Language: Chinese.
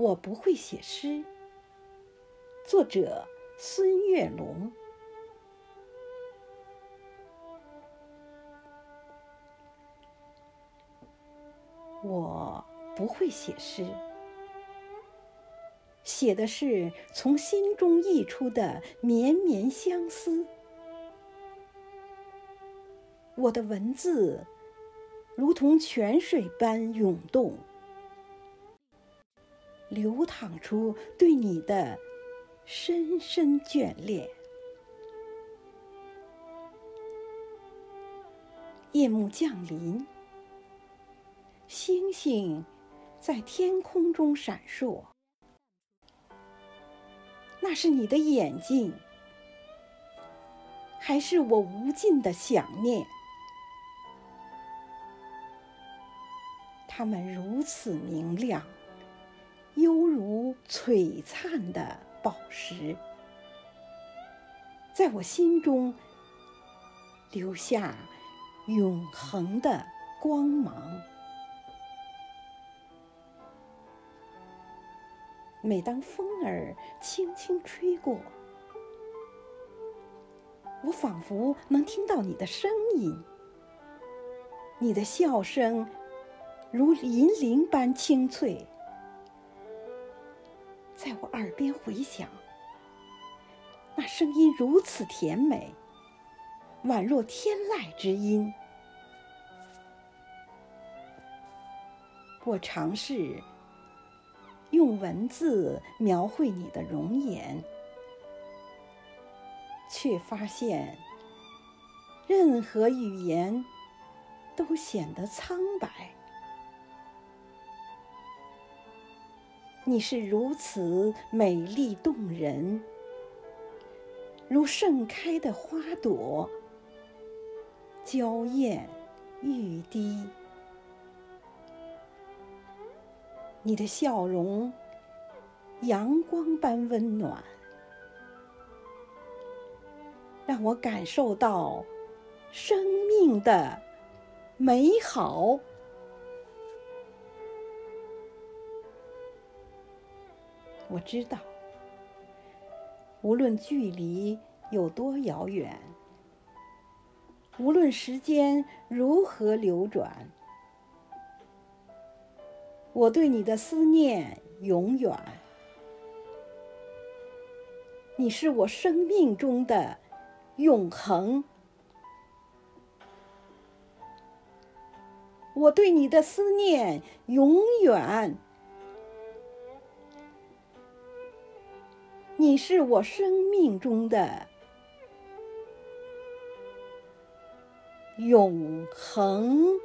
我不会写诗。作者：孙月龙。我不会写诗，写的是从心中溢出的绵绵相思。我的文字如同泉水般涌动，流淌出对你的深深眷恋。夜幕降临。星星在天空中闪烁，那是你的眼睛，还是我无尽的想念？它们如此明亮，璀璨的宝石，在我心中留下永恒的光芒。每当风儿轻轻吹过，我仿佛能听到你的声音。你的笑声如银铃般清脆，在我耳边回响。那声音如此甜美，宛若天籁之音。我尝试。用文字描绘你的容颜，却发现任何语言都显得苍白。你是如此美丽动人，如盛开的花朵，娇艳欲滴。你的笑容，阳光般温暖，让我感受到生命的美好。我知道，无论距离有多遥远，无论时间如何流转。我对你的思念永远，你是我生命中的永恒。我对你的思念永远，你是我生命中的永恒。